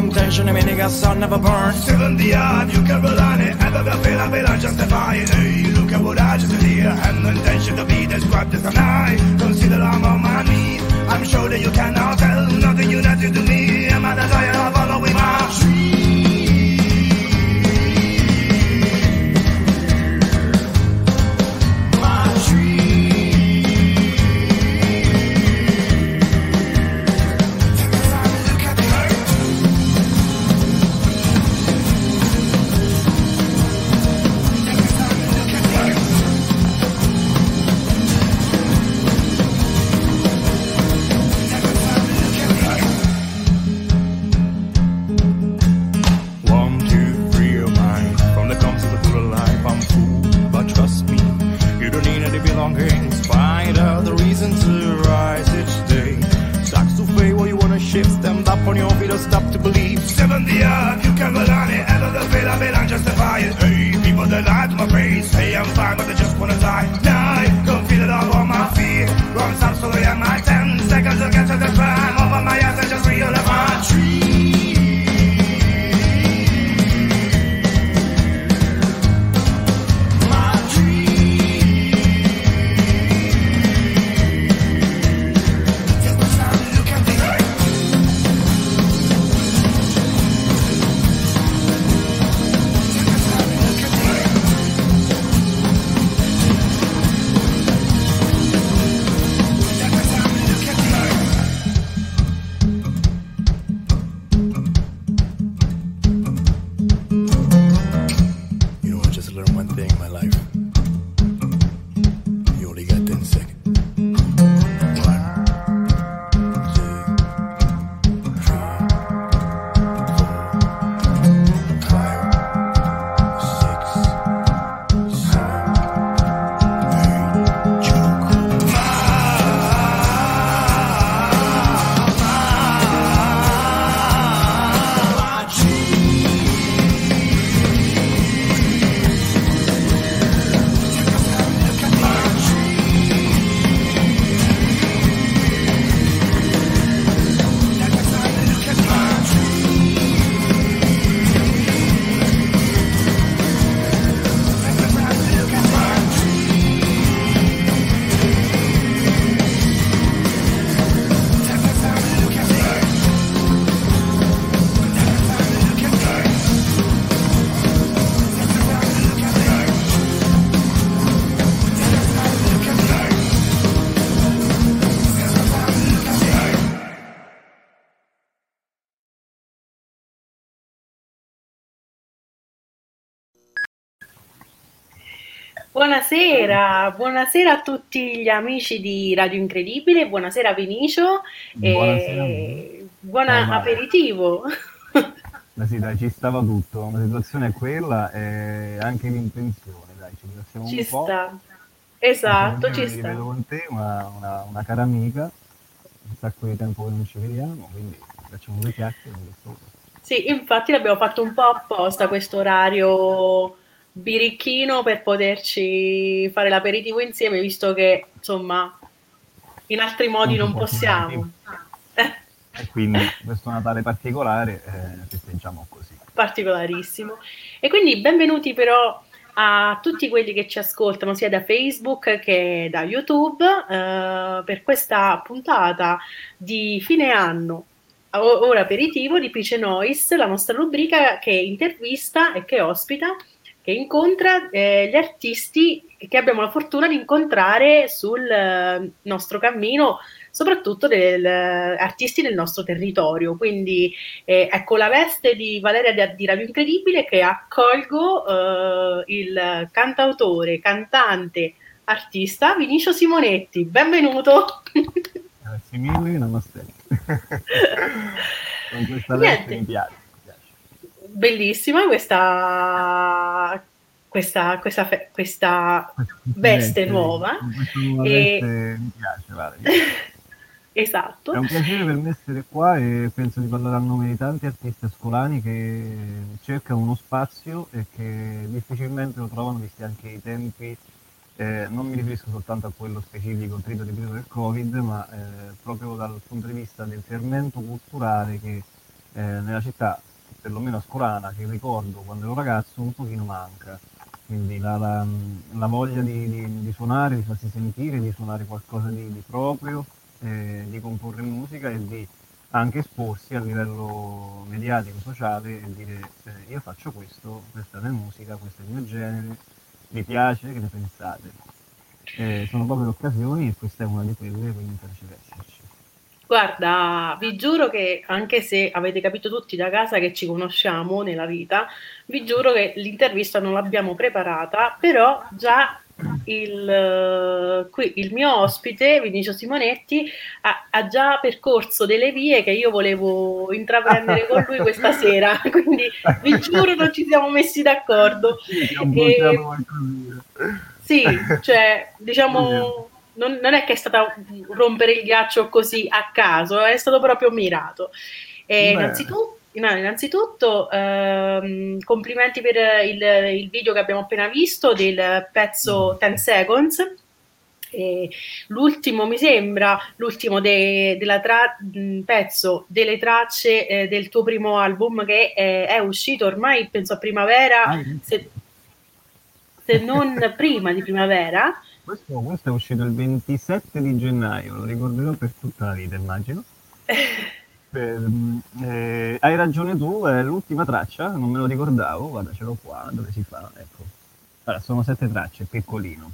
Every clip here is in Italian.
version of me nigga sun never burn. 70 yard, you can rely on it. Ever the feel I feel I justify it. Hey, look at what I just did here. And the intention to be described as a lie. Consider I'm on my knees. I'm sure that you cannot tell nothing you but they just wanna Buonasera, buonasera a tutti gli amici di Radio Incredibile, buonasera Vinicio Buonasera e buon aperitivo. Ma sì, dai, ci stava tutto. La situazione è quella e anche l'intenzione, dai, ci divertiamo Ci un po'. sta. Esatto, Anche ci perché mi rivedo sta. con te, una, una, una cara amica, un sacco di tempo che non ci vediamo, quindi facciamo due chiacchiere. Sì, infatti l'abbiamo fatto un po' apposta questo orario birichino per poterci fare l'aperitivo insieme, visto che insomma in altri modi Non non possiamo. E quindi questo Natale particolare eh, festeggiamo così. particolarissimo. E quindi benvenuti però a tutti quelli che ci ascoltano sia da Facebook che da YouTube eh, per questa puntata di fine anno. Ora aperitivo di Pice Nois, la nostra rubrica che intervista e che ospita, che incontra eh, gli artisti che abbiamo la fortuna di incontrare sul eh, nostro cammino, soprattutto del, eh, artisti del nostro territorio. Quindi eh, ecco la veste di Valeria di, di Radio Incredibile che accolgo eh, il cantautore, cantante, artista Vinicio Simonetti. Benvenuto. Grazie mille, namaste. Con questa Niente. veste piace. mi piace. Bellissima questa, questa, questa, questa veste nuova. E- veste mi piace, Vale. Esatto. È un piacere per me essere qua e penso di parlare a nome di tanti artisti ascolani che cercano uno spazio e che difficilmente lo trovano visti anche i tempi. Eh, non mi riferisco soltanto a quello specifico trito di periodo del Covid, ma eh, proprio dal punto di vista del fermento culturale che eh, nella città perlomeno scolana, che ricordo quando ero ragazzo, un pochino manca. Quindi la, la, la voglia di, di, di, suonare, di farsi sentire, di suonare qualcosa di, di proprio, eh, di comporre musica e di anche esporsi a livello mediatico, sociale e dire eh, io faccio questo, questa è la musica, questo è il mio genere, vi piace, che ne pensate? Eh, sono proprio le occasioni e questa è una di quelle, quindi piace esserci. Guarda, vi giuro che anche se avete capito tutti da casa che ci conosciamo nella vita, vi giuro che l'intervista non l'abbiamo preparata, però già il, qui, il mio ospite, Vinicio Simonetti, ha, ha, già percorso delle vie che io volevo intraprendere con lui questa sera, quindi vi giuro non ci siamo messi d'accordo. E, sì, cioè, diciamo non, non, è che è stata rompere il ghiaccio così a caso, è stato proprio mirato. E innanzitutto, innanzitutto ehm, complimenti per il, il, video che abbiamo appena visto del pezzo 10 mm. Seconds. E l'ultimo mi sembra l'ultimo de, della tra, mm, pezzo delle tracce eh, del tuo primo album che è, è, uscito ormai penso a primavera se, se non prima di primavera questo, questo, è uscito il 27 di gennaio, lo ricorderò per tutta la vita, immagino. eh, eh, hai ragione tu, è l'ultima traccia, non me lo ricordavo, guarda ce l'ho qua, dove si fa, ecco. Allora, sono sette tracce, piccolino.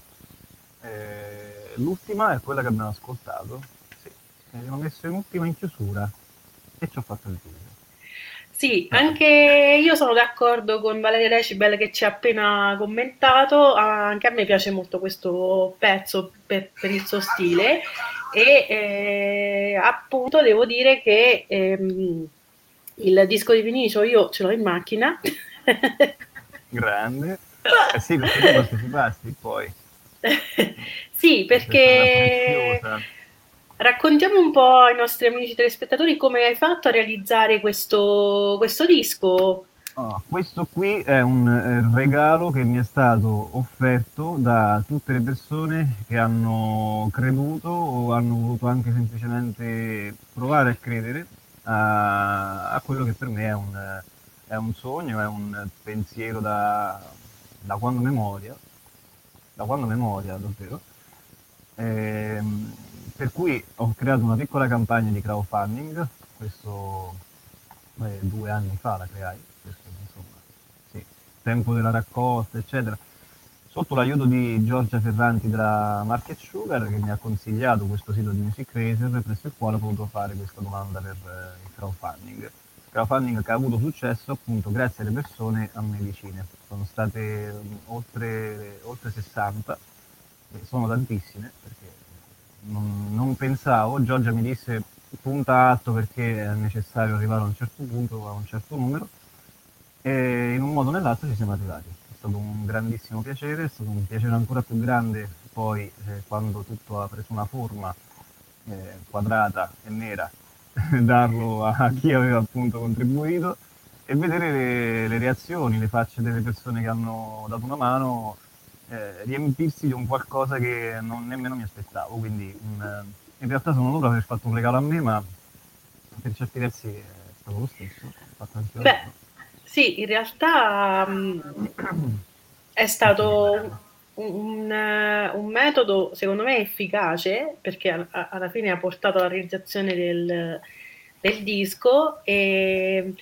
Eh, l'ultima è quella che abbiamo ascoltato, sì, l'abbiamo messo in ultima in chiusura e ci ho fatto il video. Sì, anche io sono d'accordo con Valeria Decibel che ci ha appena commentato, anche a me piace molto questo pezzo per, per il suo stile e eh, appunto devo dire che ehm, il disco di Vinicio io ce l'ho in macchina. Grande. Eh sì, perché tu passi poi. sì, perché Raccontiamo un po' ai nostri amici telespettatori come hai fatto a realizzare questo, questo disco. Oh, questo qui è un eh, regalo che mi è stato offerto da tutte le persone che hanno creduto o hanno voluto anche semplicemente provare a credere a, a quello che per me è un, è un, sogno, è un pensiero da, da quando memoria, da quando memoria davvero. Ehm, per cui ho creato una piccola campagna di crowdfunding, questo beh, due anni fa la creai, questo, insomma, sì, tempo della raccolta, eccetera, sotto l'aiuto di Giorgia Ferranti della Market Sugar che mi ha consigliato questo sito di Music Racer presso il quale ho potuto fare questa domanda per eh, il crowdfunding. Crowdfunding che ha avuto successo appunto grazie alle persone a me vicine. Sono state um, oltre, oltre 60, sono tantissime perché non, pensavo, Giorgia mi disse punta alto perché è necessario arrivare a un certo punto, a un certo numero, e in un modo o nell'altro ci siamo arrivati. È stato un grandissimo piacere, è stato un piacere ancora più grande poi eh, quando tutto ha preso una forma eh, quadrata e nera, darlo a chi aveva appunto contribuito e vedere le, le reazioni, le facce delle persone che hanno dato una mano eh, riempirsi di un qualcosa che non nemmeno mi aspettavo. Quindi un, eh, in realtà sono loro aver fatto un regalo a me, ma per certi versi è stato lo stesso. Beh, sì, in realtà um, è stato un, un, metodo secondo me efficace perché a, a, alla fine ha portato alla realizzazione del, del disco e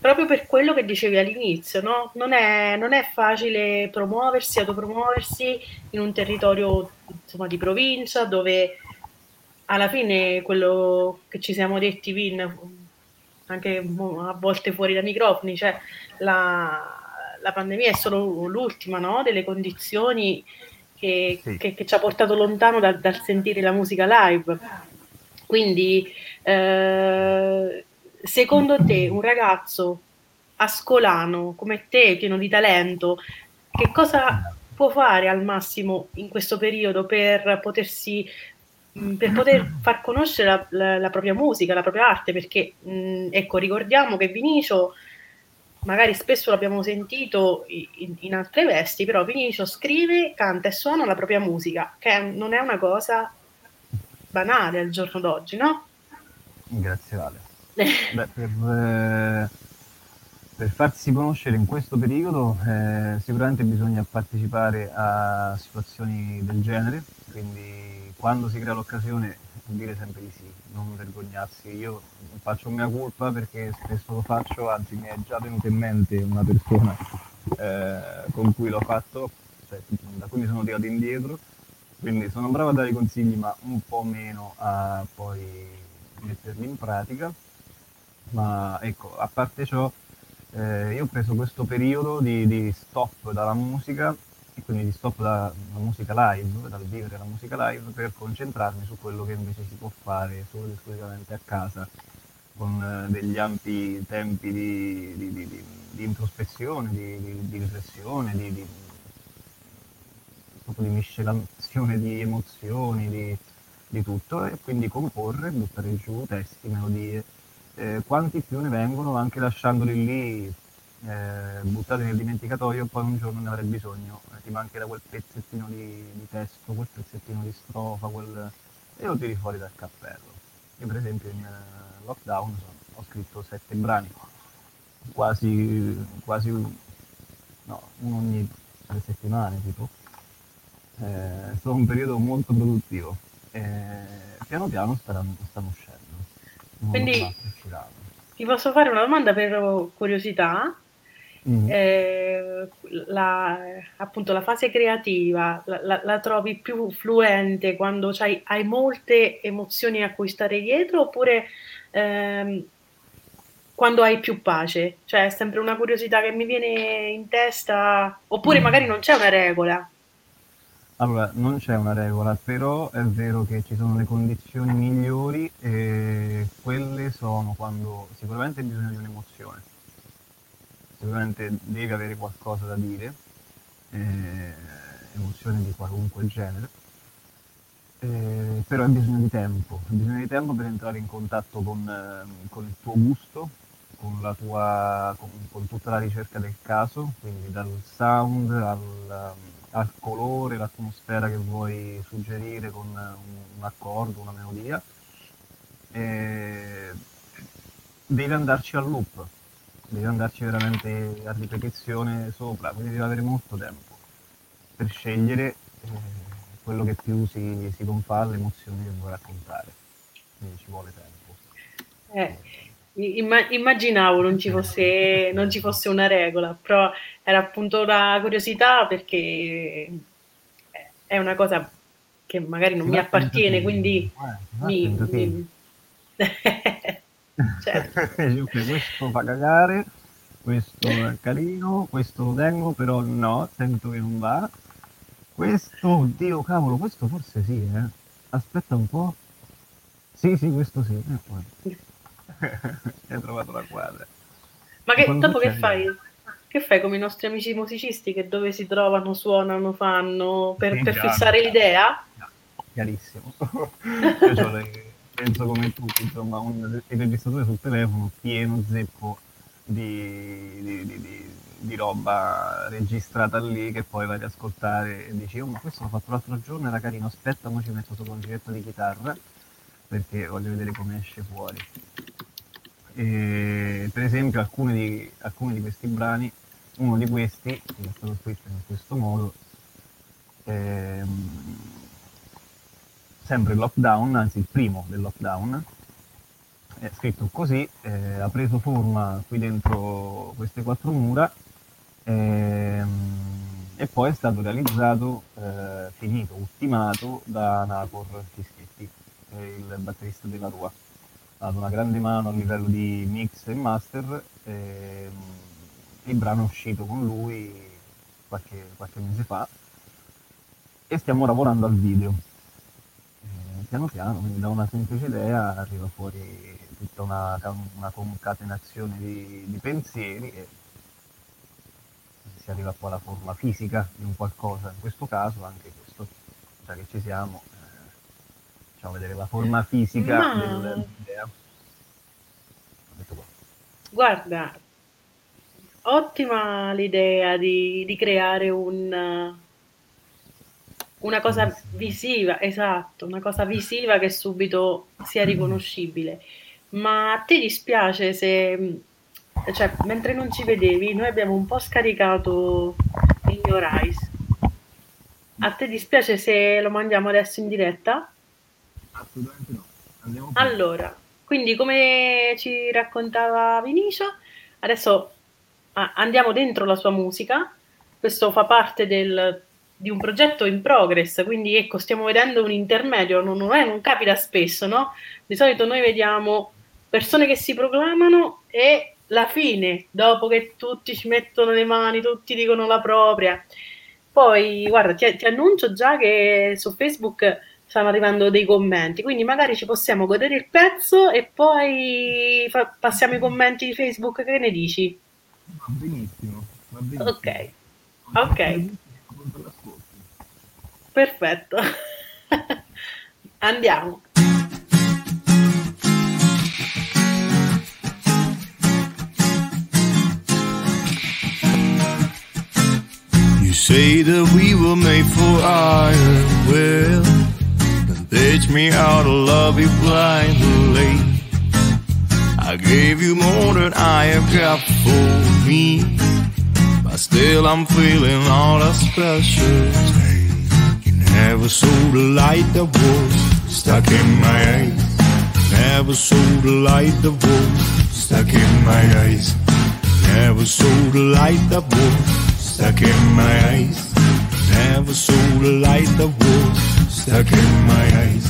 proprio per quello che dicevi all'inizio, no? non, è, non, è, facile promuoversi, autopromuoversi in un territorio insomma, di provincia dove alla fine quello che ci siamo detti, Vin, anche a volte fuori dai microfoni, cioè la, la pandemia è solo l'ultima no? delle condizioni che, sì. che, che, ci ha portato lontano da, dal sentire la musica live. Quindi eh, secondo te un ragazzo ascolano come te, pieno di talento, che cosa può fare al massimo in questo periodo per potersi mm, per poter far conoscere la, la, la propria musica, la propria arte, perché mh, mm, ecco, ricordiamo che Vinicio, magari spesso l'abbiamo sentito in, in, altre vesti, però Vinicio scrive, canta e suona la propria musica, che non è una cosa banale al giorno d'oggi, no? Grazie Vale. Beh, per, eh, per farsi conoscere in questo periodo eh, sicuramente bisogna partecipare a situazioni del genere, quindi quando si crea l'occasione dire sempre di sì, non vergognarsi. Io faccio mia colpa perché spesso lo faccio, anzi mi è già venuta in mente una persona eh, con cui l'ho fatto, cioè, da cui mi sono tirato indietro, quindi sono bravo a dare consigli ma un po' meno a poi metterli in pratica. Ma ecco, a parte ciò, eh, io ho preso questo periodo di, di, stop dalla musica e quindi di stop dalla musica live, dal vivere la musica live per concentrarmi su quello che invece si può fare solo ed esclusivamente a casa con eh, degli ampi tempi di, di, di, introspezione, di, riflessione, di miscelazione di emozioni, di, tutto e quindi comporre, buttare giù testi, melodie eh, quanti più ne vengono, anche lasciandoli lì eh, buttati nel dimenticatoio, poi un giorno ne avrai bisogno, eh, ti mancherà quel pezzettino di, di, testo, quel pezzettino di strofa, quel... e lo tiri fuori dal cappello. Io per esempio in uh, lockdown ho scritto sette brani, quasi, quasi no, uno ogni tre settimane tipo. Eh, è stato un periodo molto produttivo. Eh, piano piano stanno, stanno uscendo. Quindi ti posso fare una domanda per curiosità. Mm. Eh, la, appunto la fase creativa la, la, la trovi più fluente quando hai, hai, molte emozioni a cui stare dietro oppure ehm, quando hai più pace? Cioè è sempre una curiosità che mi viene in testa oppure mm. magari non c'è una regola? Allora, non c'è una regola, però è vero che ci sono le condizioni migliori e quelle sono quando sicuramente hai bisogno di un'emozione, sicuramente devi avere qualcosa da dire, eh, emozione di qualunque genere, eh, però hai bisogno di tempo, hai bisogno di tempo per entrare in contatto con, eh, con il tuo gusto, con, tua, con, con, tutta la ricerca del caso, quindi dal sound al al colore, l'atmosfera che vuoi suggerire con un, accordo, una melodia. E devi andarci al loop, devi andarci veramente a ripetizione sopra, quindi devi avere molto tempo per scegliere eh, quello che più si, si confà all'emozione che vuoi raccontare. Quindi ci vuole tempo. Eh, immaginavo non ci, fosse, non ci fosse una regola, però era appunto una curiosità perché è una cosa che magari non mi appartiene, quindi eh, mi, mi... certo. questo fa cagare, questo è carino, questo lo tengo, però no, sento che non va. Questo, oddio, cavolo, questo forse sì, eh. Aspetta un po'. Sì, sì, questo sì. Eh, hai trovato la quadra. Ma che, dopo che fai? Che fai come i nostri amici musicisti che dove si trovano, suonano, fanno per, per fissare l'idea? Chiarissimo. Io le, penso come tutti, insomma, un, registratore sul telefono pieno zeppo di, di, di, di, roba registrata lì che poi vai ad ascoltare e dici oh ma questo l'ho fatto l'altro giorno, era carino, aspetta, ora ci metto sopra un giretto di chitarra perché voglio vedere come esce fuori. E, per esempio alcuni di, alcuni di, questi brani, uno di questi, che è stato scritto in questo modo, ehm, sempre lockdown, anzi il primo del lockdown, è scritto così, eh, ha preso forma qui dentro queste quattro mura ehm, e poi è stato realizzato, eh, finito, ultimato da Nacor Fischetti, il batterista della Rua dato una grande mano a livello di mix e master. E, ehm, il brano è uscito con lui qualche, qualche mese fa e stiamo lavorando al video. E, piano piano, quindi da una semplice idea arriva fuori tutta una, una concatenazione di, di pensieri e si arriva poi alla forma fisica di un qualcosa, in questo caso anche questo, già che ci siamo, facciamo vedere la forma fisica Ma... dell'idea. Guarda, ottima l'idea di, di creare un, una cosa visiva, esatto, una cosa visiva che subito sia riconoscibile. Ma a te dispiace se cioè, mentre non ci vedevi, noi abbiamo un po' scaricato In Your Eyes. A te dispiace se lo mandiamo adesso in diretta? Assolutamente no. Andiamo Allora, quindi come ci raccontava Vinicio, adesso ah, andiamo dentro la sua musica. Questo fa parte del, di un progetto in progress, quindi ecco, stiamo vedendo un intermedio, non, non, è, non capita spesso, no? Di solito noi vediamo persone che si proclamano e la fine, dopo che tutti ci mettono le mani, tutti dicono la propria. Poi, guarda, ti, ti annuncio già che su Facebook stanno arrivando dei commenti, quindi magari ci possiamo godere il pezzo e poi fa- passiamo i commenti di Facebook, che ne dici? Va benissimo, va benissimo. Ok, ok. Perfetto. Andiamo. You say that we were made for iron Well, teach me how to love you blindly I gave you more than I have got for me. But still I'm feeling all the special taste You never saw the light that was stuck in my eyes. Never saw the light that was stuck in my eyes. Never saw the light that was stuck in my eyes. Never saw the light that was stuck in my eyes.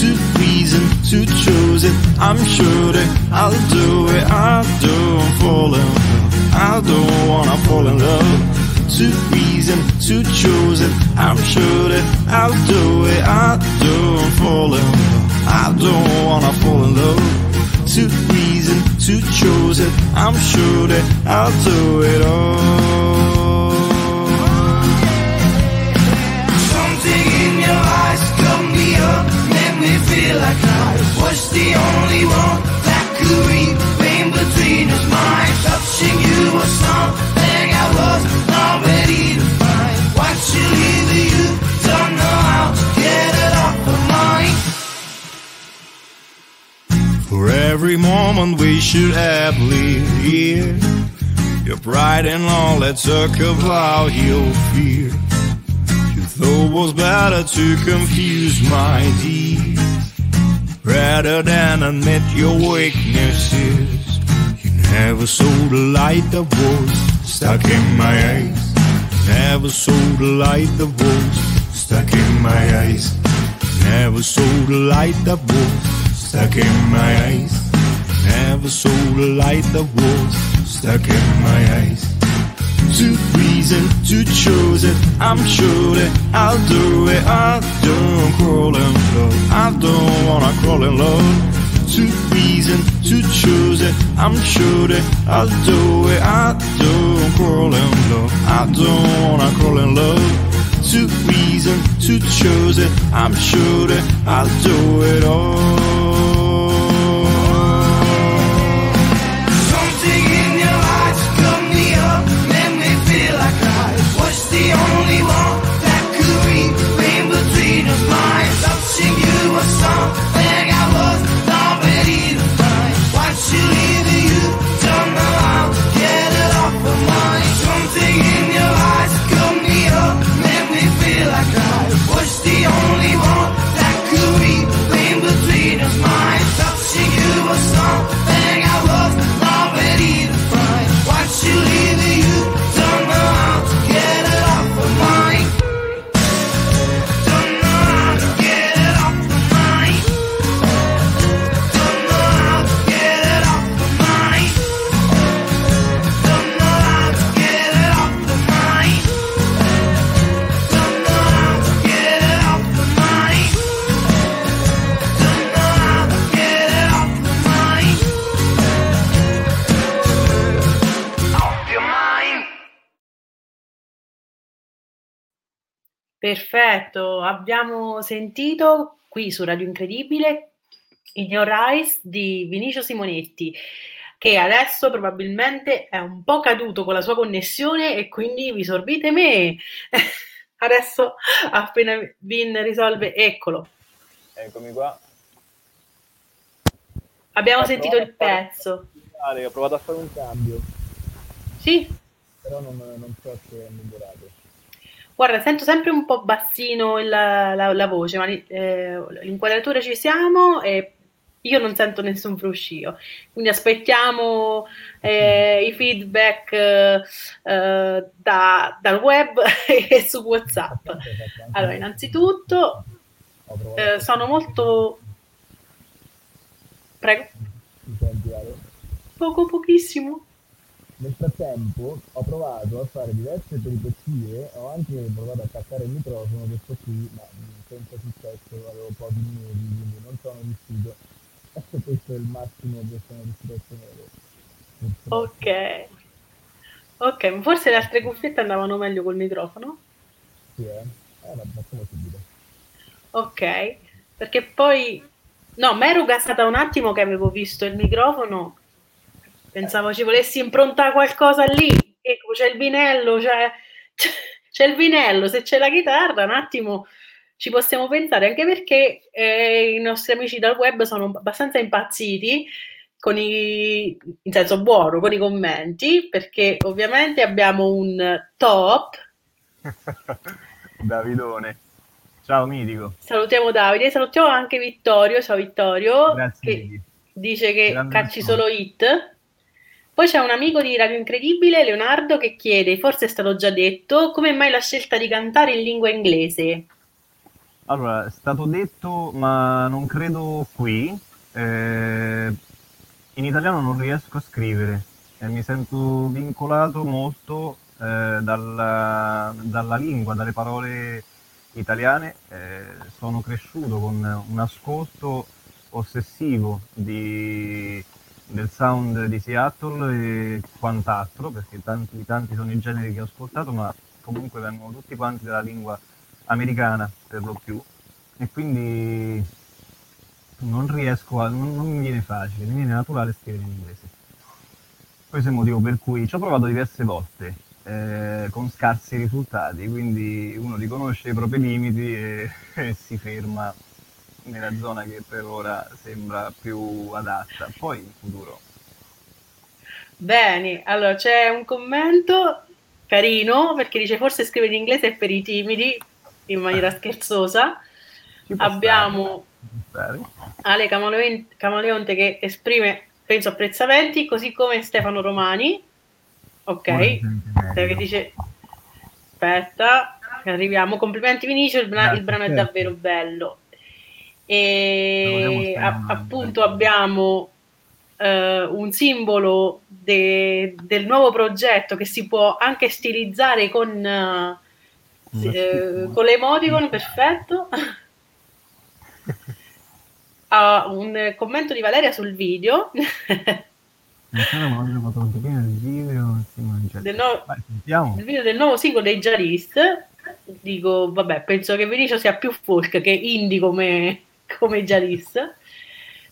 To reason, to choose it, I'm sure that I'll do it. I don't fall in love. I don't wanna fall in love. To reason, to choose it, I'm sure that I'll do it. I don't fall in love. I don't wanna fall in love. To reason, to choose it, I'm sure that I'll do it all. Should have lived here. Your pride and all that about your fear. You thought was better to confuse my deeds rather than admit your weaknesses. You never saw the light that was stuck in my eyes. Never saw the light that was stuck in my eyes. Never saw the light that was stuck in my eyes. Never saw the light that was stuck in my eyes. To reason, to choose it, I'm sure that I'll do it. I don't crawl in love, I don't wanna crawl in love. To reason, to choose it, I'm sure that I'll do it. I don't crawl in love, I don't wanna crawl in love. To reason, to choose it, I'm sure that I'll do it all. Perfetto, abbiamo sentito qui su Radio Incredibile In Your Eyes di Vinicio Simonetti, che adesso probabilmente è un po' caduto con la sua connessione e quindi vi sorbite me. Adesso appena Vin risolve, eccolo. Eccomi qua. Abbiamo Ah, sentito il fare- pezzo. migliorare, ho provato a fare un cambio, Sì? però non, non so se è migliorato. Guarda, sento sempre un po' bassino il- la, la voce, ma li- eh, l'inquadratura ci siamo e io non sento nessun fruscio. Quindi aspettiamo eh, i feedback eh, da- dal web e su WhatsApp. Allora, innanzitutto eh, sono molto... Prego, poco, pochissimo. Nel frattempo ho provato a fare diverse peripezie, ho anche provato a attaccare il microfono questo qui, ma senza successo, avevo pochi minuti, quindi non sono riuscito. E questo è il massimo che sono riuscito a ottenere. Ok. Ok, forse le altre cuffiette andavano meglio col microfono? Sì, eh? Eh, facciamo subito. Ok, perché poi... No, mi ero gasata un attimo che avevo visto il microfono, pensavo ci volessi improntare qualcosa lì, ecco, c'è il vinello, c'è, c'è il vinello, se c'è la chitarra, un attimo ci possiamo pensare, anche perché eh, i nostri amici dal web sono abbastanza impazziti, con i, in senso buono, con i commenti, perché ovviamente abbiamo un top Davidone. Ciao Mitico. Salutiamo Davide, salutiamo anche Vittorio. Ciao Vittorio, Grazie che dice che Grande cacci solo hit. Poi c'è un amico di Radio Incredibile, Leonardo, che chiede, forse è stato già detto, come mai la scelta di cantare in lingua inglese? Allora, è stato detto, ma non credo qui. Eh, in italiano non riesco a scrivere e mi sento vincolato molto eh, dalla, dalla lingua, dalle parole italiane. Eh, sono cresciuto con un ascolto ossessivo di- del sound di Seattle e quant'altro, perché tanti, tanti sono i generi che ho ascoltato, ma comunque vengono tutti quanti dalla lingua americana per lo più e quindi non riesco a, non, non mi viene facile, mi viene naturale scrivere in inglese. Questo è il motivo per cui ci ho provato diverse volte eh, con scarsi risultati, quindi uno riconosce i propri limiti e, e si ferma nella zona che per ora sembra più adatta. Poi in futuro Bene, allora c'è un commento carino perché dice forse scrivere in inglese è per i timidi in maniera scherzosa. Abbiamo stare. Ale Camaleon- Camaleonte che esprime, penso, apprezzamenti, così come Stefano Romani. Ok, che dice aspetta, arriviamo. Complimenti Vinicio, il, bra- il brano è davvero bello. E a- appunto abbiamo eh, un simbolo de- del nuovo progetto che si può anche stilizzare con, eh, eh, con le emoticon, perfetto. Ah, un commento di Valeria sul video del no- del video del nuovo singolo dei Jalist. Dico, vabbè, penso che Vinicio sia più folk che indie come, come i Jalist.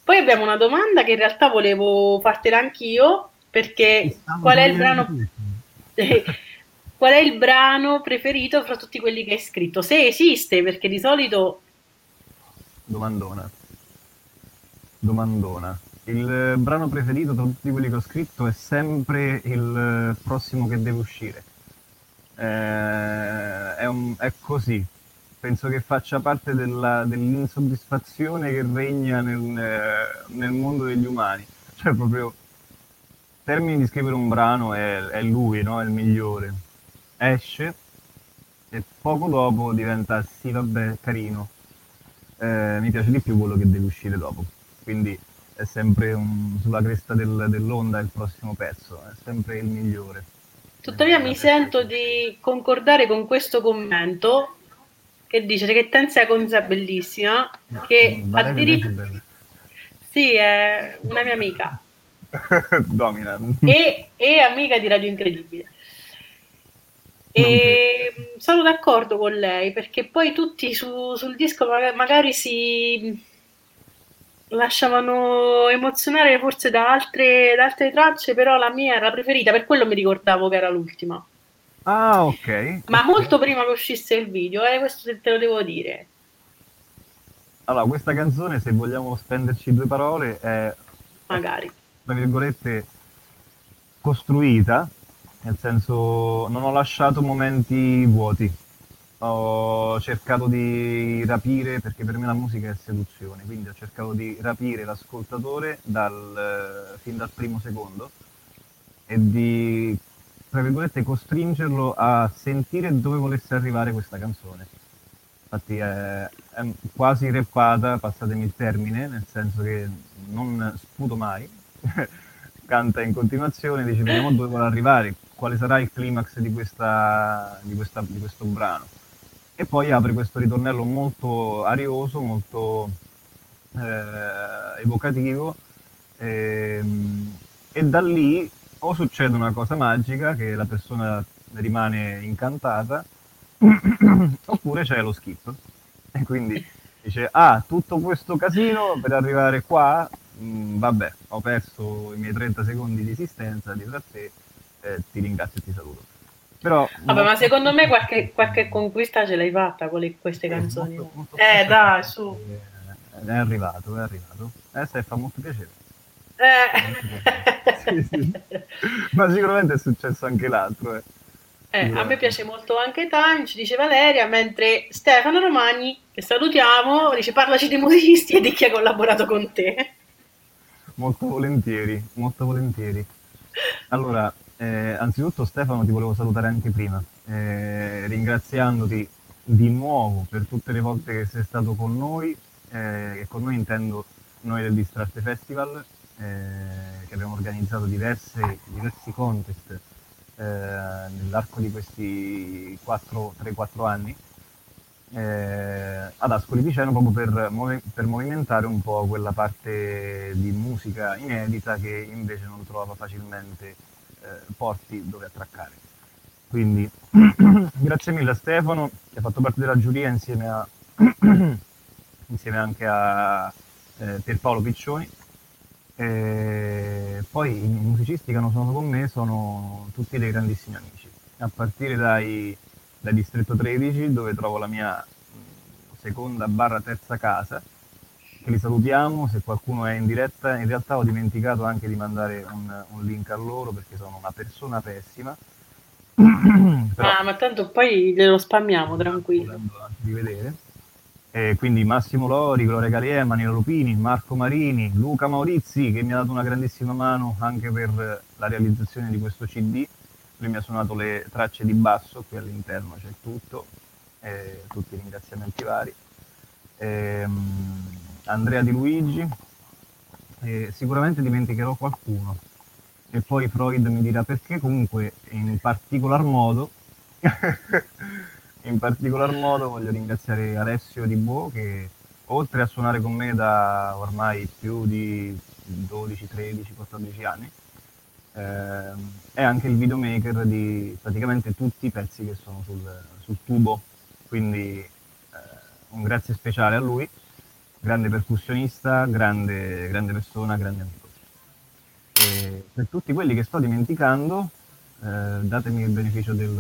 Poi abbiamo una domanda che in realtà volevo fartela anch'io, perché qual è brano qual è il brano preferito fra tutti quelli che hai scritto? Se esiste, perché di solito Domandona. Domandona. Il eh, brano preferito tra tutti quelli che ho scritto è sempre il eh, prossimo che deve uscire. Eh, è, un- è così. Penso che faccia parte della- dell'insoddisfazione che regna nel, nel mondo degli umani. Cioè, proprio, termini di scrivere un brano è, è lui, no? È il migliore. Esce e poco dopo diventa, sì, vabbè, carino eh, mi piace di più quello che deve uscire dopo. Quindi è sempre un- sulla cresta del- dell'onda il prossimo pezzo, è sempre il migliore. Tuttavia mi sento di concordare con questo commento che dice che Ten Seconds è bellissima, che Valeria addirittura sì, è una mia amica Domina. e, e amica di Radio Incredibile. E sono d'accordo con lei perché poi tutti su- sul disco maga- magari si lasciavano emozionare forse da altre, da altre tracce, però la mia era la preferita, per quello mi ricordavo che era l'ultima. Ah, ok. Ma molto prima che uscisse il video, eh, questo te- lo devo dire. Allora, questa canzone, se vogliamo spenderci due parole, è, Magari. tra virgolette, costruita, nel senso non ho lasciato momenti vuoti, ho cercato di rapire, perché per me la musica è seduzione, quindi ho cercato di rapire l'ascoltatore dal, eh, fin dal primo secondo e di, tra virgolette, costringerlo a sentire dove volesse arrivare questa canzone. Infatti è, è quasi reppata, passatemi il termine, nel senso che non sputo mai, canta in continuazione, dice vediamo dove vuole arrivare, quale sarà il climax di, questa, di, questa, di questo brano e poi apre questo ritornello molto arioso, molto eh, evocativo ehm, e, da lì o succede una cosa magica che la persona rimane incantata oppure c'è lo skip e quindi dice ah tutto questo casino per arrivare qua mm, vabbè ho perso i miei 30 secondi di esistenza dietro a te eh, ti ringrazio e ti saluto però, Vabbè, ma secondo me qualche, qualche conquista ce l'hai fatta con le, queste canzoni. Molto, molto eh, dai, su. È arrivato, è arrivato. Eh, fa molto piacere. Eh. sì, sì. Ma sicuramente è successo anche l'altro. Eh. Eh, a me piace molto anche Time, ci dice Valeria, mentre Stefano Romagni, che salutiamo, dice parlaci dei musicisti e di chi ha collaborato con te. Molto volentieri, molto volentieri. Allora, eh, anzitutto Stefano ti volevo salutare anche prima, eh, ringraziandoti di nuovo per tutte le volte che sei stato con noi, eh, e con noi intendo noi del Distratte Festival, eh, che abbiamo organizzato diverse, diversi contest eh, nell'arco di questi 3-4 anni eh, ad Ascoli Piceno proprio per, per, movimentare un po' quella parte di musica inedita che invece non trovava facilmente eh, porti dove attraccare. Quindi grazie mille a Stefano che ha fatto parte della giuria insieme, a, insieme anche a eh, Pierpaolo Piccioni. E poi i musicisti che hanno suonato con me sono tutti dei grandissimi amici, a partire dai, dai Distretto 13 dove trovo la mia seconda barra terza casa che li salutiamo, se qualcuno è in diretta, in realtà ho dimenticato anche di mandare un, un link a loro perché sono una persona pessima. Però, ah, ma tanto poi glielo spammiamo, tranquillo. Di vedere. E quindi Massimo Lori, Gloria Galie, Manilo Lupini, Marco Marini, Luca Maurizi che mi ha dato una grandissima mano anche per la realizzazione di questo CD. Lui mi ha suonato le tracce di basso, qui all'interno c'è tutto, tutti i ringraziamenti vari. E, um, Andrea Di Luigi, eh, sicuramente dimenticherò qualcuno e poi Freud mi dirà perché, comunque in particolar modo, in particolar modo voglio ringraziare Alessio Di Bo che oltre a suonare con me da ormai più di 12, 13, 14 anni, eh, è anche il videomaker di praticamente tutti i pezzi che sono sul, sul tubo, quindi eh, un grazie speciale a lui grande percussionista, grande, grande persona, grande amico. E per tutti quelli che sto dimenticando, eh, datemi il beneficio del,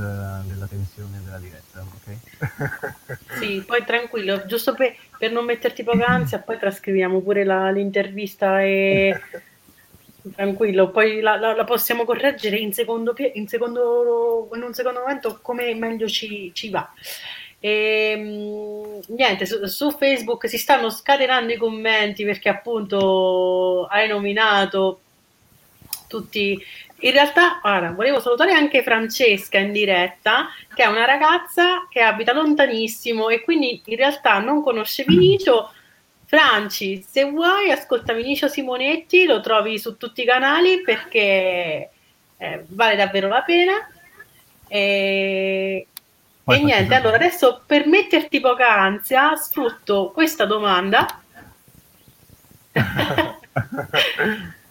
della tensione della diretta, ok? sì, poi tranquillo, giusto per, per non metterti poca ansia, poi trascriviamo pure la, l'intervista e tranquillo, poi la, la, la, possiamo correggere in, secondo, in, secondo, in un secondo momento come meglio ci, ci va. E, ehm, niente, su, su, Facebook si stanno scatenando i commenti perché appunto hai nominato tutti. In realtà, guarda, volevo salutare anche Francesca in diretta, che è una ragazza che abita lontanissimo e quindi in realtà non conosce Vinicio. Franci, se vuoi, ascolta Vinicio Simonetti, lo trovi su tutti i canali perché eh, vale davvero la pena. E, e niente, allora adesso per metterti poca ansia sfrutto questa domanda.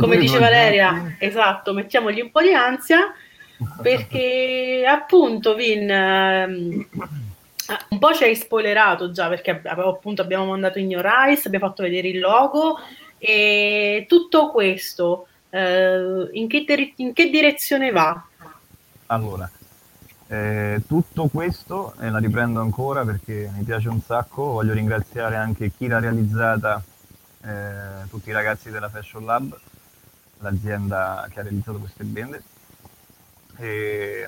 Come dice Valeria, esatto, mettiamogli un po' di ansia perché appunto Vin ehm, un po' ci hai spoilerato già perché appunto abbiamo mandato in Your Eyes, abbiamo fatto vedere il logo e tutto questo eh, in, che, in che direzione va? Allora, eh, tutto questo, e la riprendo ancora perché mi piace un sacco, voglio ringraziare anche chi l'ha realizzata, eh, tutti i ragazzi della Fashion Lab, l'azienda che ha realizzato queste bende. E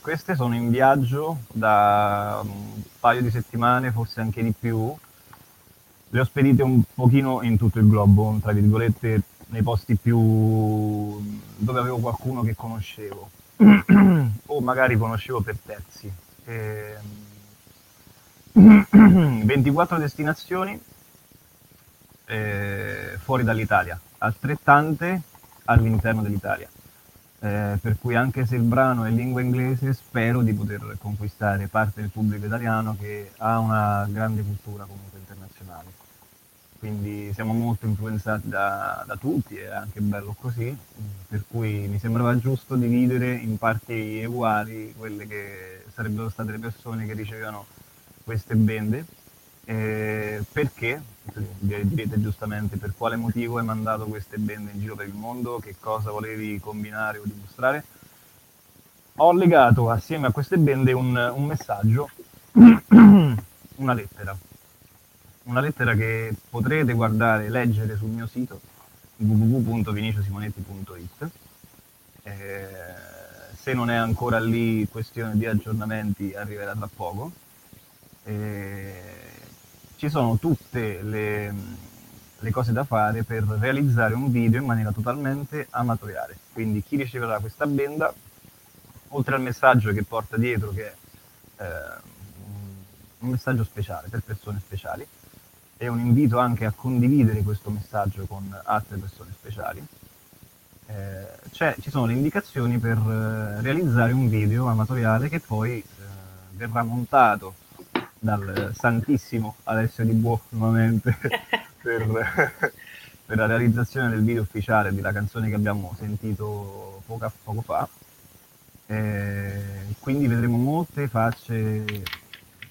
queste sono in viaggio da un paio di settimane, forse anche di più. Le ho spedite un pochino in tutto il globo, tra virgolette, nei posti più dove avevo qualcuno che conoscevo o magari conoscevo per terzi. E... 24 destinazioni eh, fuori dall'Italia, altrettante all'interno dell'Italia. Eh, per cui anche se il brano è in lingua inglese spero di poter conquistare parte del pubblico italiano che ha una grande cultura comunque internazionale. Quindi siamo molto influenzati da, da tutti, è anche bello così, per cui mi sembrava giusto dividere in parti uguali quelle che sarebbero state le persone che ricevevano queste bende eh, perché, direte giustamente, per quale motivo hai mandato queste bende in giro per il mondo, che cosa volevi combinare o dimostrare? Ho legato assieme a queste bende un, un messaggio, una lettera. Una lettera che potrete guardare, leggere sul mio sito www.viniciosimonetti.it. Eh, se non è ancora lì, questione di aggiornamenti, arriverà tra poco. Eh, ci sono tutte le, le, cose da fare per realizzare un video in maniera totalmente amatoriale. Quindi chi riceverà questa benda, oltre al messaggio che porta dietro, che è eh, un messaggio speciale per persone speciali, è un invito anche a condividere questo messaggio con altre persone speciali. Eh, ci sono le indicazioni per eh, realizzare un video amatoriale che poi eh, verrà montato dal santissimo Alessio Di Buo nuovamente per, per, la realizzazione del video ufficiale della canzone che abbiamo sentito poco, poco fa. E quindi vedremo molte facce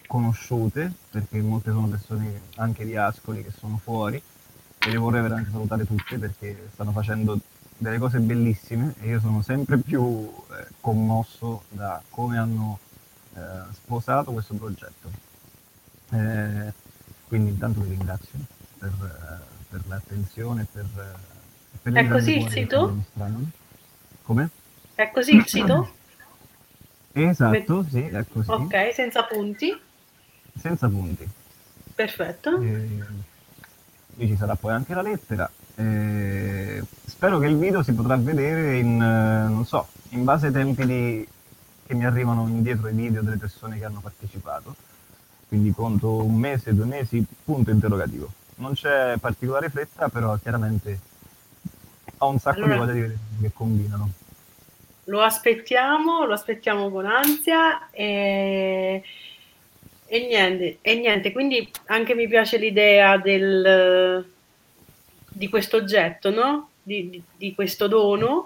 conosciute, perché molte sono persone anche di Ascoli che sono fuori e le vorrei veramente salutare tutte perché stanno facendo delle cose bellissime e io sono sempre più eh, commosso da come hanno eh, sposato questo progetto. Eh, quindi intanto vi ringrazio per, eh, per l'attenzione, per, per È così il sito? Come? È così il sito? Esatto, sì, è così. Ok, senza punti? Senza punti. Perfetto. E, qui ci sarà poi anche la lettera. E, spero che il video si potrà vedere in, non so, in base ai tempi di, che mi arrivano indietro i video delle persone che hanno partecipato quindi conto un mese, due mesi, punto interrogativo. Non c'è particolare fretta, però chiaramente ho un sacco allora, di voglia di che combinano. Lo aspettiamo, lo aspettiamo con ansia e, e, niente, e niente, quindi anche mi piace l'idea del, di questo oggetto, no? di, di, di questo dono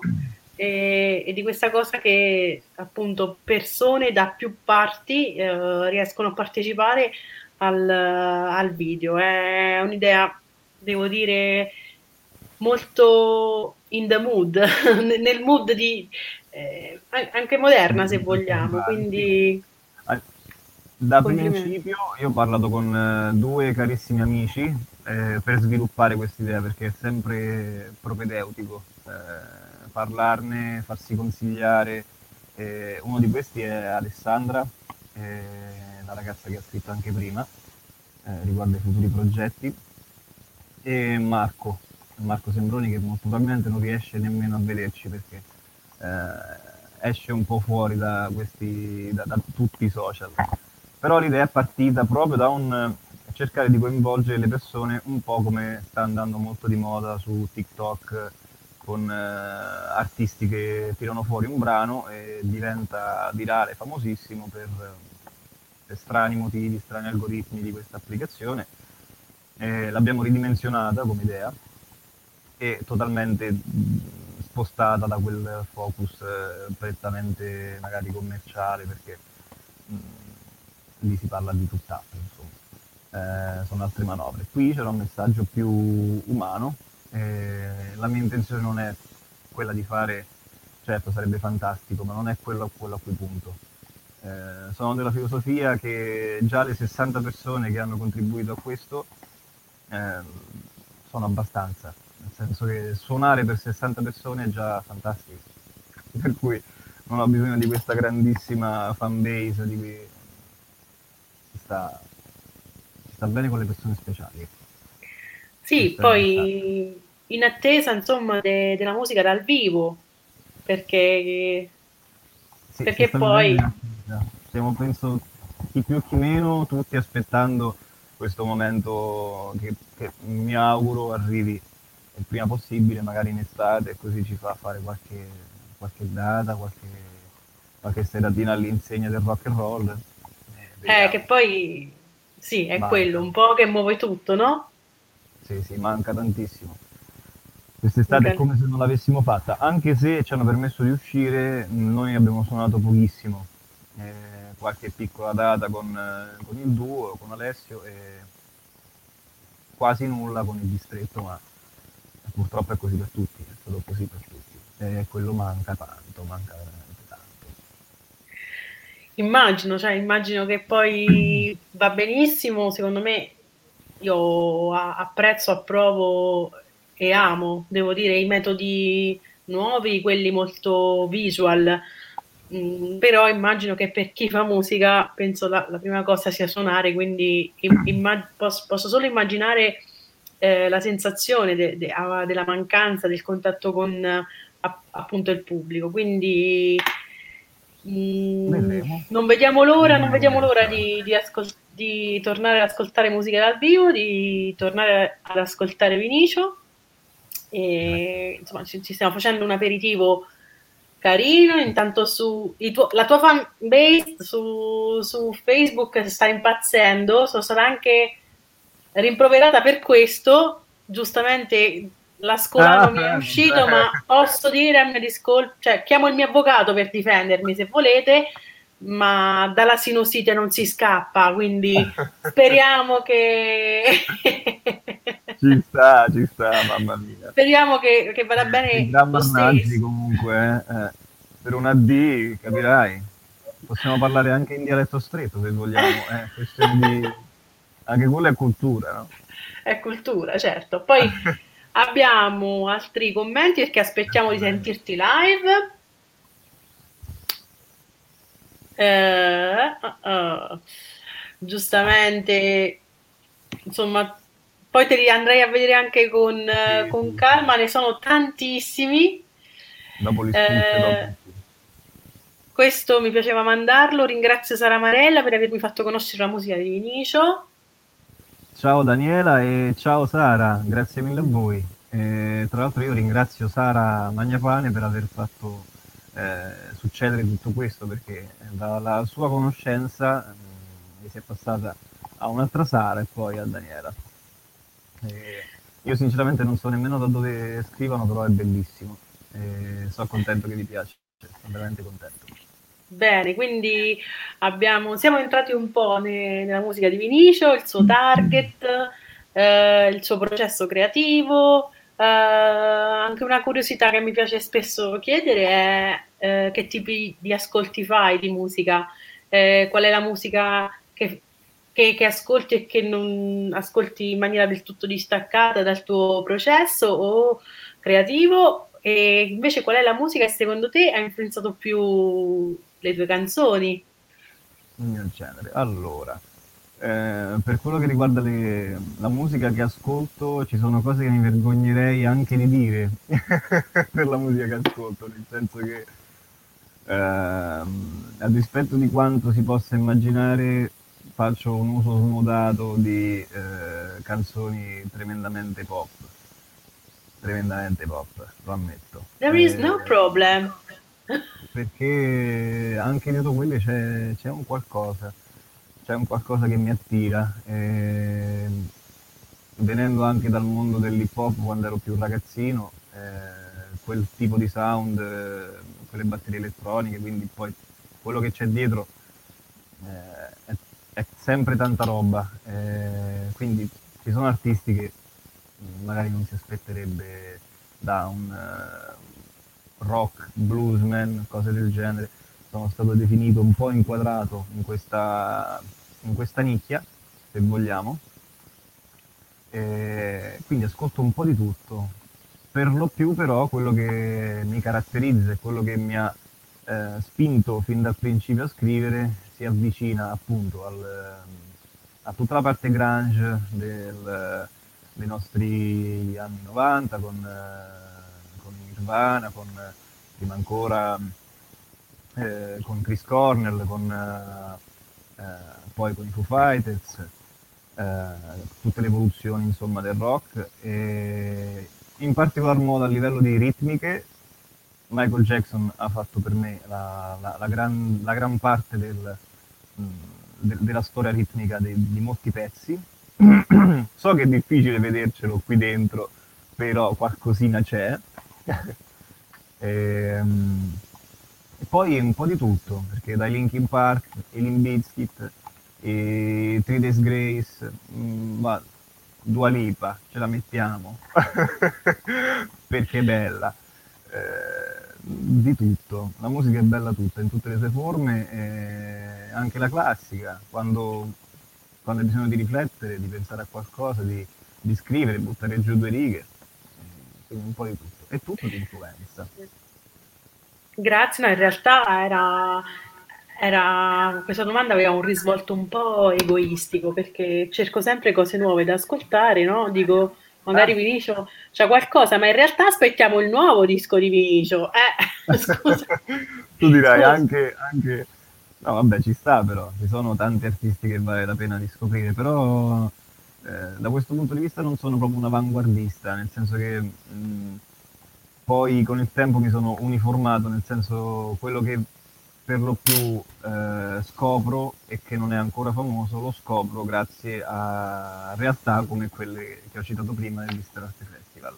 e, e, di questa cosa che appunto persone da più parti eh, riescono a partecipare al, al, video. È un'idea, devo dire, molto in the mood, nel mood di eh, anche moderna se vogliamo. Quindi da principio io ho parlato con eh, due carissimi amici eh, per sviluppare questa idea perché è sempre propedeutico. Eh, parlarne, farsi consigliare. Eh, uno di questi è Alessandra, eh, la ragazza che ha scritto anche prima, eh, riguardo ai futuri progetti, e Marco, Marco Sembroni che molto probabilmente non riesce nemmeno a vederci perché eh, esce un po' fuori da, questi, da, da tutti i social. Però l'idea è partita proprio da un cercare di coinvolgere le persone un po' come sta andando molto di moda su TikTok, con eh, artisti che tirano fuori un brano e diventa virale, famosissimo per, per strani motivi, strani algoritmi di questa applicazione. Eh, l'abbiamo ridimensionata come idea e totalmente spostata da quel focus eh, prettamente magari commerciale perché mh, lì si parla di tutt'altro, insomma. Eh, sono altre manovre. Qui c'era un messaggio più umano, eh, la mia intenzione non è quella di fare, certo sarebbe fantastico, ma non è quello, quello a cui punto. Eh, sono della filosofia che già le 60 persone che hanno contribuito a questo eh, sono abbastanza, nel senso che suonare per 60 persone è già fantastico, per cui non ho bisogno di questa grandissima fanbase di cui si sta, si sta bene con le persone speciali. Sì, poi in attesa insomma de- della musica dal vivo, perché, sì, perché poi... Siamo penso chi più chi meno tutti aspettando questo momento che, che mi auguro arrivi il prima possibile, magari in estate, così ci fa fare qualche, qualche data, qualche, qualche seratina all'insegna del rock and roll. Eh, che poi sì, è manca. quello, un po' che muove tutto, no? Sì, sì, manca tantissimo. Quest'estate okay. è come se non l'avessimo fatta, anche se ci hanno permesso di uscire, noi abbiamo suonato pochissimo. Eh, qualche piccola data con, eh, con, il duo, con Alessio e quasi nulla con il distretto, ma purtroppo è così per tutti, è stato così per tutti. E quello manca tanto, manca veramente tanto. Immagino, cioè immagino che poi va benissimo, secondo me io apprezzo, approvo e amo, devo dire, i metodi nuovi, quelli molto visual, Mm, però immagino che per chi fa musica, penso la, la prima cosa sia suonare, quindi immag- posso, posso, solo immaginare eh, la sensazione de- de- della mancanza del contatto con a- appunto il pubblico. Quindi mm, non vediamo l'ora, non vediamo l'ora di, di, ascol- di, tornare ad ascoltare musica dal vivo, di tornare ad ascoltare Vinicio. E, insomma, ci, ci stiamo facendo un aperitivo carino, intanto su tuo, la tua fan base su, su, Facebook sta impazzendo, sono stata anche rimproverata per questo, giustamente la scuola ah, mi è uscito, beh. ma posso dire a mia discolpa, cioè chiamo il mio avvocato per difendermi se volete, ma dalla sinusite non si scappa, quindi speriamo che... ci sta, ci sta, mamma mia. Speriamo che, che vada bene. I drammannaggi comunque, eh. per una D, capirai. Possiamo parlare anche in dialetto stretto se vogliamo, eh. di... anche quella è cultura, no? È cultura, certo. Poi abbiamo altri commenti perché aspettiamo di sentirti live. Eh, uh, uh, giustamente, insomma, poi te li andrei a vedere anche con, sì, con sì. calma, ne sono tantissimi. Dopo li eh, questo mi piaceva mandarlo. Ringrazio Sara Marella per avermi fatto conoscere la musica di Vinicio. Ciao Daniela e ciao Sara, grazie mille a voi. E, tra l'altro io ringrazio Sara Magnapane per aver fatto eh, succedere tutto questo perché dalla sua conoscenza eh, mi si è passata a un'altra Sara e poi a Daniela. Eh, io sinceramente non so nemmeno da dove scrivono, però è bellissimo. Eh, sono contento che vi piace, sono veramente contento. Bene, quindi abbiamo, siamo entrati un po' ne, nella musica di Vinicio, il suo target, eh, il suo processo creativo. Eh, anche una curiosità che mi piace spesso chiedere è eh, che tipi di ascolti fai di musica, eh, qual è la musica che che, che, ascolti e che non ascolti in maniera del tutto distaccata dal tuo processo o creativo e invece qual è la musica che secondo te ha influenzato più le tue canzoni? Il mio genere. Allora, eh, per quello che riguarda le, la musica che ascolto, ci sono cose che mi vergognerei anche di dire per la musica che ascolto, nel senso che eh, a dispetto di quanto si possa immaginare, faccio un uso smodato di eh, canzoni tremendamente pop. Tremendamente pop, lo ammetto. There is no eh, problem. Perché anche dietro quelle c'è, c'è, un qualcosa, c'è un qualcosa che mi attira. E, venendo anche dal mondo dell'hip hop quando ero più ragazzino, eh, quel tipo di sound, eh, quelle batterie elettroniche, quindi poi quello che c'è dietro eh, è è sempre tanta roba, eh, quindi ci sono artisti che magari non si aspetterebbe da un uh, rock, bluesman, cose del genere. Sono stato definito un po' inquadrato in questa, in questa nicchia, se vogliamo. E quindi ascolto un po' di tutto. per lo più però quello che mi caratterizza e quello che mi ha eh, spinto fin dal principio a scrivere si avvicina appunto al, a tutta la parte grunge del, dei nostri anni 90 con, eh, con Nirvana, con prima ancora eh, con Chris Cornell, con, eh, eh, poi con i Foo Fighters, eh, tutte le evoluzioni insomma, del rock e in particolar modo a livello di ritmiche Michael Jackson ha fatto per me la, la, la, gran, la gran, parte del, mm, de, della storia ritmica de, di molti pezzi. so che è difficile vedercelo qui dentro, però qualcosina c'è. e, ehm, e, poi un po' di tutto, perché dai Linkin Park, i Limp Bizkit, e Three Days Grace, mh, ma Dua Lipa, ce la mettiamo, perché è bella. Eh, di tutto, la musica è bella tutta, in tutte le sue forme, eh, anche la classica, quando, quando hai bisogno di riflettere, di pensare a qualcosa, di, di scrivere, buttare giù due righe, eh, quindi un po' di tutto, è tutto di influenza. Grazie, no, in realtà era, era, questa domanda aveva un risvolto un po' egoistico perché cerco sempre cose nuove da ascoltare, no? Dico, magari ah. Vinicio c'è qualcosa, ma in realtà aspettiamo il nuovo disco di Vinicio. Eh, scusa. tu dirai scusa. anche, anche, No, vabbè, ci sta però, ci sono tanti artisti che vale la pena di scoprire, però eh, da questo punto di vista non sono proprio un avanguardista, nel senso che mh, poi con il tempo mi sono uniformato, nel senso quello che per lo più eh, scopro e che non è ancora famoso, lo scopro grazie a realtà come quelle che ho citato prima del Mister Arte Festival.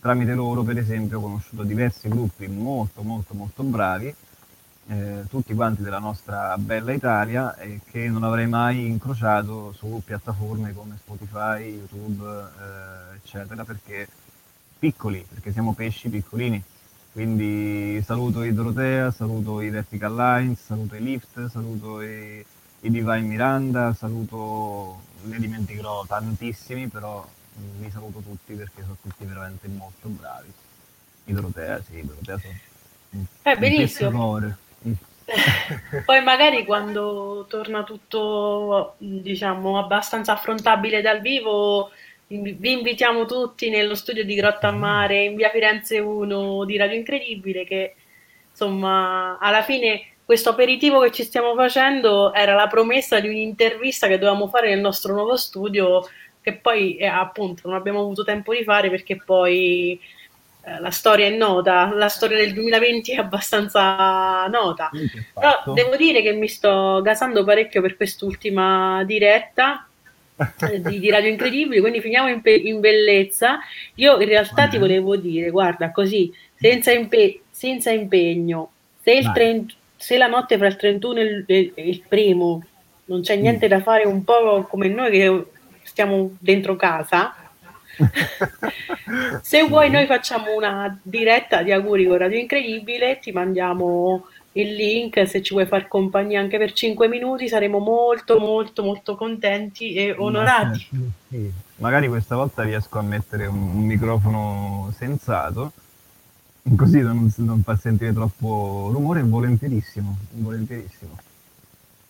Tramite loro, per esempio, ho conosciuto diversi gruppi molto, molto, molto bravi, eh, tutti quanti della nostra bella Italia, e che non avrei mai incrociato su piattaforme come Spotify, YouTube, eh, eccetera, perché piccoli, perché siamo pesci piccolini quindi saluto i Dorotea, saluto i Vertical Lines, saluto i Lift, saluto i, i Divine Miranda, saluto, ne dimenticherò tantissimi, però li saluto tutti perché sono tutti veramente molto bravi. I Dorotea, sì, i Dorotea sono eh, benissimo. Poi magari quando torna tutto, diciamo, abbastanza affrontabile dal vivo, vi invitiamo tutti nello studio di Grotta a Mare in via Firenze 1 di Radio Incredibile che insomma alla fine questo aperitivo che ci stiamo facendo era la promessa di un'intervista che dovevamo fare nel nostro nuovo studio che poi eh, appunto non abbiamo avuto tempo di fare perché poi eh, la storia è nota, la storia del 2020 è abbastanza nota. Però devo dire che mi sto gasando parecchio per quest'ultima diretta di, di, Radio Incredibili, quindi finiamo in, pe- in, bellezza. Io in realtà ti volevo dire, guarda, così, senza, impe- senza impegno, se, il trent- se, la notte fra il 31 e il, e il primo non c'è niente mm. da fare, un po' come noi che stiamo dentro casa, se vuoi noi facciamo una diretta di auguri con Radio Incredibile, ti mandiamo il link se ci vuoi far compagnia anche per 5 minuti saremo molto molto molto contenti e onorati sì, sì. magari questa volta riesco a mettere un, un microfono sensato così da non, non, far sentire troppo rumore volentierissimo volentierissimo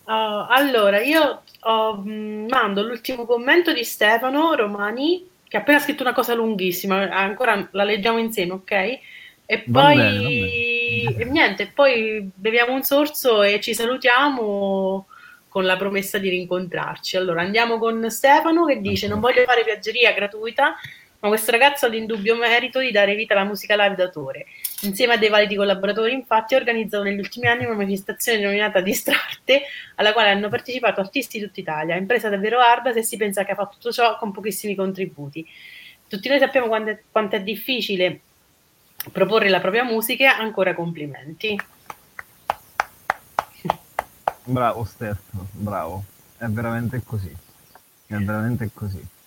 uh, allora io oh, mando l'ultimo commento di Stefano Romani che ha appena scritto una cosa lunghissima ancora la leggiamo insieme ok? e poi bene, e niente, poi beviamo un sorso e ci salutiamo con la promessa di rincontrarci. Allora andiamo con Stefano che dice: Non voglio fare viaggeria gratuita, ma questo ragazzo ha l'indubbio merito di dare vita alla musica live d'autore. Insieme a dei validi collaboratori, infatti, ha organizzato negli ultimi anni una manifestazione denominata Distratte, alla quale hanno partecipato artisti di tutta Italia. Impresa davvero arda se si pensa che ha fatto tutto ciò con pochissimi contributi. Tutti noi sappiamo quanto è, quanto è difficile proporre la propria musica, ancora complimenti. Bravo Stefano, bravo, è veramente così, è veramente così.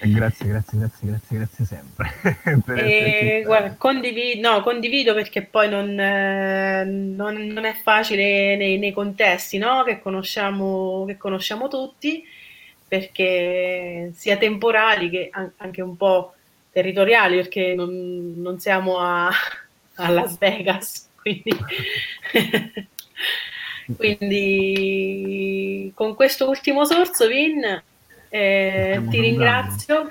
E grazie, grazie, grazie, grazie, grazie sempre. e, guarda, condivido, no, condivido perché poi non, eh, non, non è facile nei, nei contesti no? che, conosciamo, che conosciamo tutti, perché sia temporali che anche un po' territoriali perché non, non siamo a, a, Las Vegas, quindi, quindi con questo ultimo sorso, Vin, eh, ti ringrazio.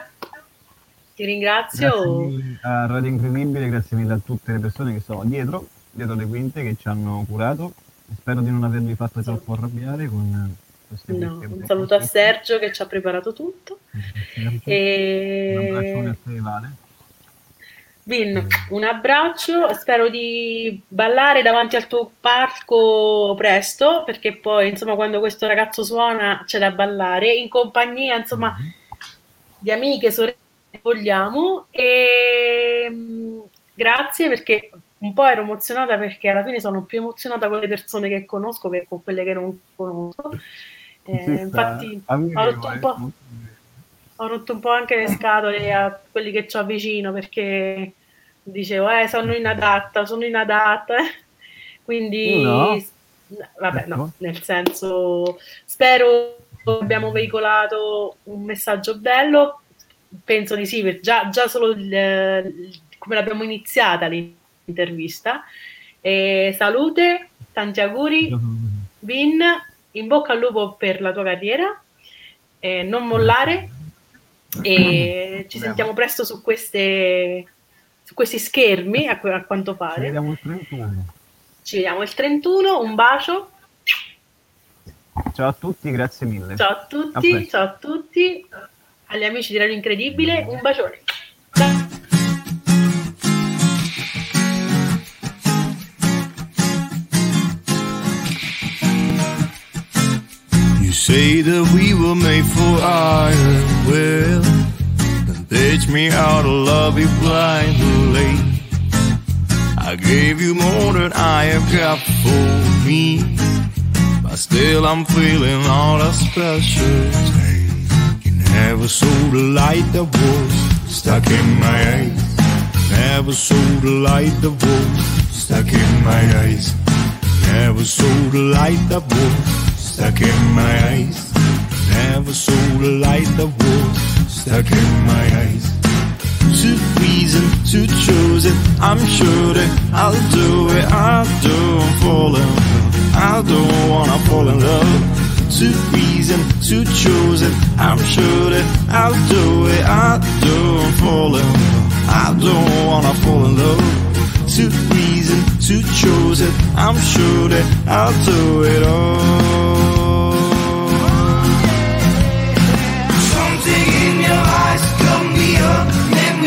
Ti ringrazio. Grazie a Radio Incredibile, grazie mille a tutte le persone che sono dietro, dietro le quinte, che ci hanno curato. Spero di non avervi fatto troppo arrabbiare con no, Un saluto a Sergio che ci ha preparato tutto. E... Un abbraccio a te, Vale. Vin, un abbraccio, spero di ballare davanti al tuo palco presto, perché poi insomma quando questo ragazzo suona c'è da ballare, in compagnia insomma mm-hmm. di amiche, sorelle vogliamo e mm, grazie perché un po' ero emozionata perché alla fine sono più emozionata con le persone che conosco che con quelle che non conosco. Eh, infatti ho rotto, un po', ho rotto un po' anche le scatole a quelli che ho vicino perché dicevo eh sono inadatta, sono inadatta. Quindi no. vabbè no, ecco. nel senso spero abbiamo veicolato un messaggio bello penso di sì, già, già solo il, il, come l'abbiamo iniziata l'intervista. E salute, tanti auguri, Vin, in bocca al lupo per la tua carriera, eh, non mollare e ci sentiamo presto su, queste, su questi schermi a, a quanto pare. Ci vediamo il 31. Ci vediamo il 31, un bacio. Ciao a tutti, grazie mille. Ciao a tutti, a ciao a tutti agli amici di Radio Incredibile un bacione. You say that we were made for iron, well, then teach me how to love you blindly. I gave you more than I have got for me, but still I'm feeling all the special You Never saw the light that was stuck in my eyes. Never saw the light that was stuck in my eyes. Never saw the light that was stuck in my eyes. Never saw the light that was stuck in my eyes. To reason, to choose it, I'm sure that I'll do it. I don't fall in love. I don't wanna fall in love to reason, to choose it. I'm sure that I'll do it. I don't fall in love. I don't wanna fall in love. To reason, to choose it. I'm sure that I'll do it all.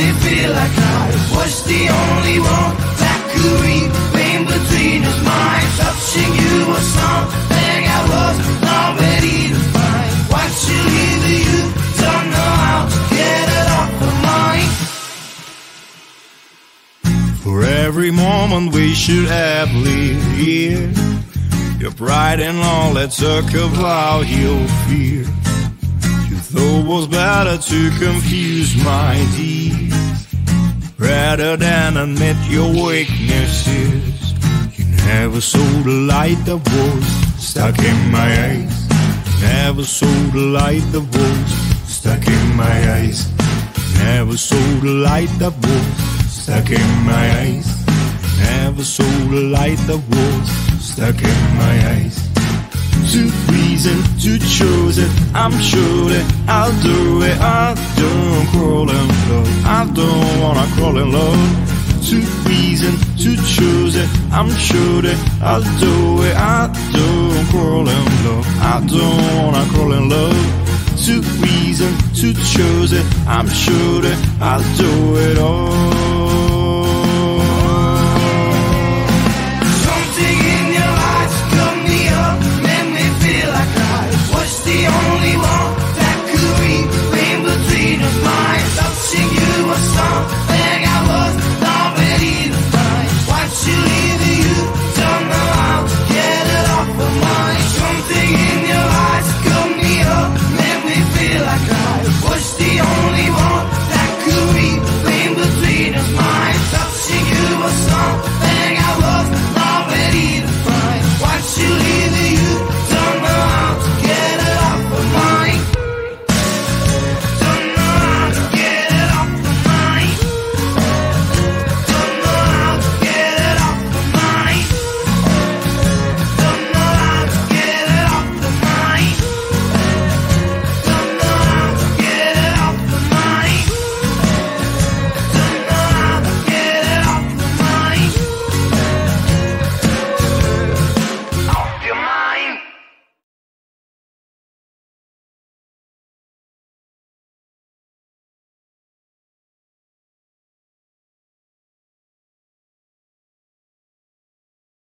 Me feel like I was the only one that could read in between his mind. Touching you was something I was not ready to find what you either you don't know how to get it off the mind. For every moment we should have lived here, your pride and all that talk about your fear. Thought was better to confuse my deeds rather than admit your weaknesses. You never saw the light that was stuck in my eyes. Never saw the light that was stuck in my eyes. Never saw the light that was stuck in my eyes. Never saw the light that was stuck in my eyes too to choose it. I'm sure that I'll do it. I don't crawl in love. I don't wanna crawl in and low. Too to choose it. I'm sure that I'll do it. I don't crawl in love. I don't wanna crawl in love. low. Too to choose it. I'm sure that I'll do it all. the only